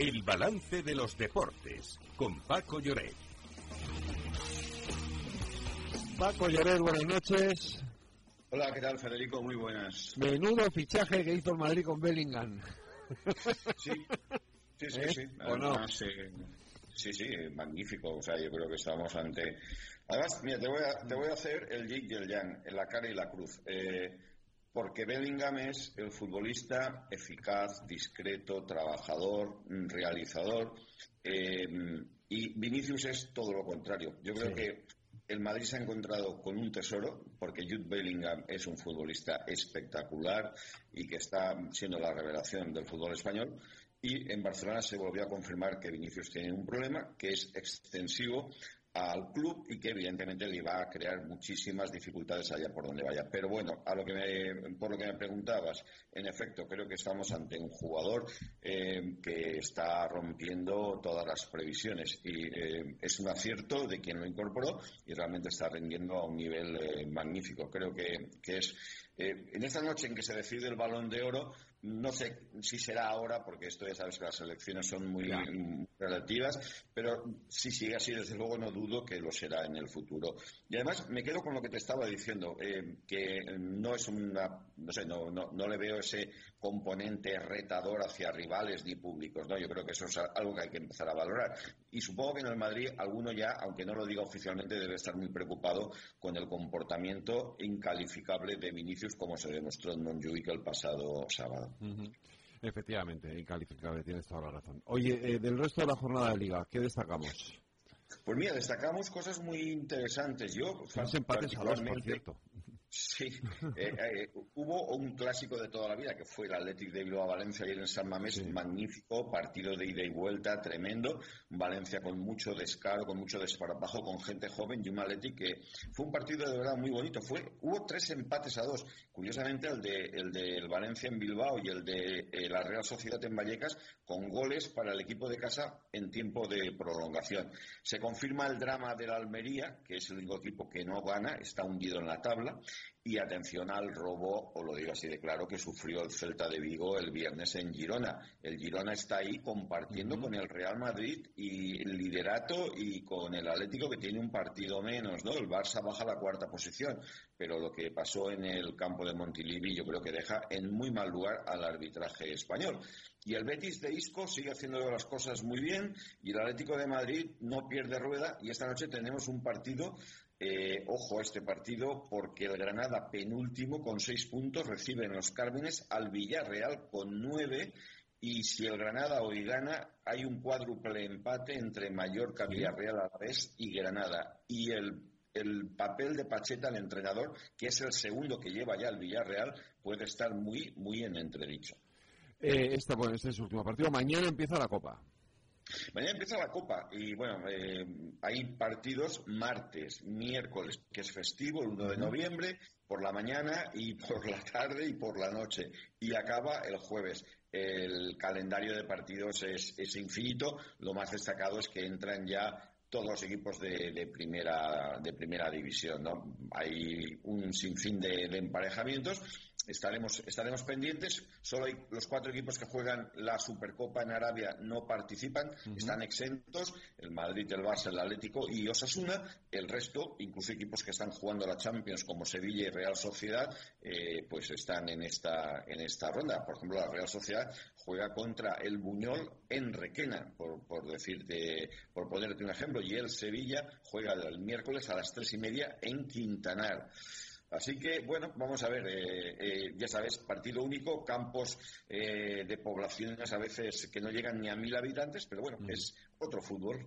El balance de los deportes con Paco Lloret. Paco Lloret, buenas noches. Hola, ¿qué tal, Federico? Muy buenas. Menudo fichaje que hizo el Madrid con Bellingham. Sí, sí, sí. ¿Eh? sí. ¿O no? Eh, sí, sí, magnífico. O sea, yo creo que estamos ante. Además, mira, te voy a, te voy a hacer el yin y el yang, en la cara y la cruz. Eh, porque Bellingham es el futbolista eficaz, discreto, trabajador, mm, realizador. eh, y Vinicius es todo lo contrario. Yo creo Sí. que el Madrid se ha encontrado con un tesoro, porque Jude Bellingham es un futbolista espectacular y que está siendo la revelación del fútbol español. Y en Barcelona se volvió a confirmar que Vinicius tiene un problema que es extensivo al club y que evidentemente le va a crear muchísimas dificultades allá por donde vaya. Pero bueno, a lo que me, por lo que me preguntabas, en efecto, creo que estamos ante un jugador eh, que está rompiendo todas las previsiones y eh, es un acierto de quien lo incorporó y realmente está rendiendo a un nivel eh, magnífico. Creo que, que es eh, en esta noche en que se decide el balón de oro, no sé si será ahora, porque esto ya sabes que las elecciones son muy relativas, pero si sigue así, desde luego no dudo que lo será en el futuro. Y además me quedo con lo que te estaba diciendo, eh, que no es una, no sé, no, no, no le veo ese componente retador hacia rivales ni públicos, ¿no? Yo creo que eso es algo que hay que empezar a valorar. Y supongo que en el Madrid alguno ya, aunque no lo diga oficialmente, debe estar muy preocupado con el comportamiento incalificable de Vinicius, como se demostró en Montjuic el pasado sábado. Efectivamente, incalificable, tienes toda la razón. Oye, eh, del resto de la jornada de liga, ¿qué destacamos? Pues mira, destacamos cosas muy interesantes. Yo, Dos empates a dos, por cierto. Sí, eh, eh, hubo un clásico de toda la vida que fue el Athletic de Bilbao Valencia ayer en San Mamés, Sí. magnífico, partido de ida y vuelta, tremendo, Valencia con mucho descaro, con mucho desparpajo, con gente joven y un Athletic que fue un partido de verdad muy bonito. Fue, hubo tres empates a dos, curiosamente el de el del Valencia en Bilbao y el de eh, la Real Sociedad en Vallecas, con goles para el equipo de casa en tiempo de prolongación. Se confirma el drama de la Almería, que es el único equipo que no gana, está hundido en la tabla. Y atención al robo, o lo digo así de claro, que sufrió el Celta de Vigo el viernes en Girona. El Girona está ahí compartiendo con el Real Madrid y el liderato y con el Atlético que tiene un partido menos, ¿no? El Barça baja la cuarta posición, pero lo que pasó en el campo de Montilivi yo creo que deja en muy mal lugar al arbitraje español. Y el Betis de Isco sigue haciendo las cosas muy bien y el Atlético de Madrid no pierde rueda y esta noche tenemos un partido eh, ojo a este partido porque el Granada penúltimo con seis puntos recibe en los Cármenes al Villarreal con nueve y si el Granada hoy gana hay un cuádruple empate entre Mallorca, Villarreal, Alavés y Granada y el el papel de Pacheta, el entrenador, que es el segundo que lleva ya el Villarreal, puede estar muy, muy en entredicho. Eh, esta, bueno, este es su último partido. Mañana empieza la Copa. Mañana empieza la Copa y bueno, eh, hay partidos martes, miércoles, que es festivo, el 1 de noviembre, por la mañana y por la tarde y por la noche. Y acaba el jueves. El calendario de partidos es, es infinito. Lo más destacado es que entran ya todos los equipos de, de primera de primera división. ¿no? Hay un sinfín de, de emparejamientos. Estaremos, estaremos pendientes. Solo hay los cuatro equipos que juegan la Supercopa en Arabia no participan, están exentos. El Madrid, el Barça, el Atlético y Osasuna. El resto, incluso equipos que están jugando la Champions como Sevilla y Real Sociedad, eh, pues están en esta en esta ronda. Por ejemplo, la Real Sociedad juega contra el Buñol en Requena, por, por decirte, por ponerte un ejemplo, y el Sevilla juega el miércoles a las tres y media en Quintanar. Así que, bueno, vamos a ver, eh, eh, ya sabes, partido único, campos eh, de poblaciones a veces que no llegan ni a mil habitantes, pero bueno, es otro fútbol.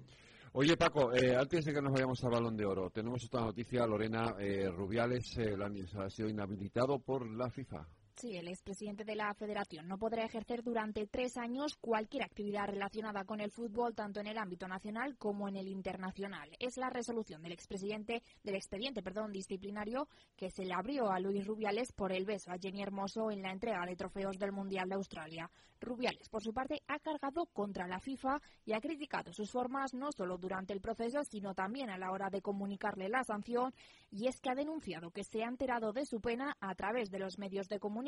Oye, Paco, eh, antes de que nos vayamos al Balón de Oro, tenemos otra noticia. Lorena eh, Rubiales la- ha sido inhabilitado por la FIFA. Sí, el expresidente de la Federación no podrá ejercer durante tres años cualquier actividad relacionada con el fútbol, tanto en el ámbito nacional como en el internacional. Es la resolución del expresidente del expediente, perdón, disciplinario que se le abrió a Luis Rubiales por el beso a Jenny Hermoso en la entrega de trofeos del Mundial de Australia. Rubiales, por su parte, ha cargado contra la FIFA y ha criticado sus formas no solo durante el proceso, sino también a la hora de comunicarle la sanción, y es que ha denunciado que se ha enterado de su pena a través de los medios de comunicación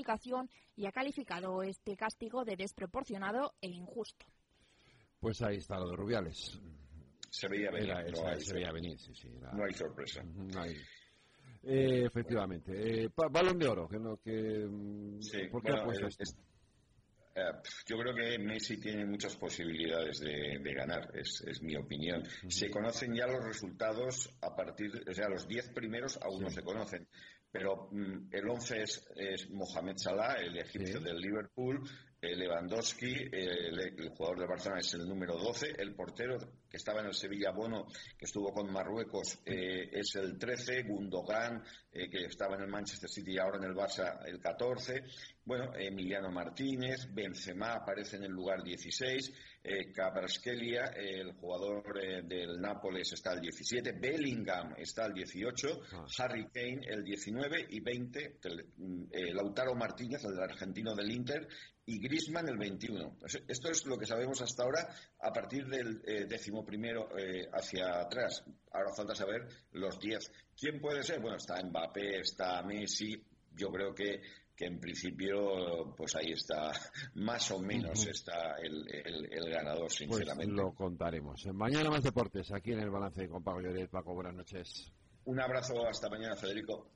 y ha calificado este castigo de desproporcionado e injusto. Pues ahí está lo de Rubiales. Se veía venir. no, hay, se veía venir, sí, sí. No hay sorpresa. No hay. Eh, efectivamente. Eh, balón de oro, que no, que, mm, ¿por qué eh, yo creo que Messi tiene muchas posibilidades de, ganar, es, mi opinión. Se conocen ya los resultados a partir, o sea, los diez primeros aún no se conocen pero mm, el 11 es, Mohamed Salah, el egipcio del Liverpool, Lewandowski, el, jugador de Barcelona es el número 12, el portero que estaba en el Sevilla Bono, que estuvo con Marruecos, eh, es el 13, Gundogan, eh, que estaba en el Manchester City y ahora en el Barça, el 14, bueno, Emiliano Martínez, Benzema aparece en el lugar 16, eh, el jugador eh, del Nápoles, está el 17, Bellingham está el 18, ah. Harry Kane el 19 y 20, Lautaro Martínez, el argentino del Inter, y Grisman el 21. Esto es lo que sabemos hasta ahora a partir del eh, décimo primero eh, hacia atrás. Ahora falta saber los 10. ¿Quién puede ser? Bueno, está Mbappé, está Messi. Yo creo que, que en principio, pues ahí está, más o menos está el, el, ganador, pues sinceramente. Pues lo contaremos. Mañana más deportes, aquí en el balance con Paco Lloret. Paco, buenas noches. Un abrazo, hasta mañana, Federico.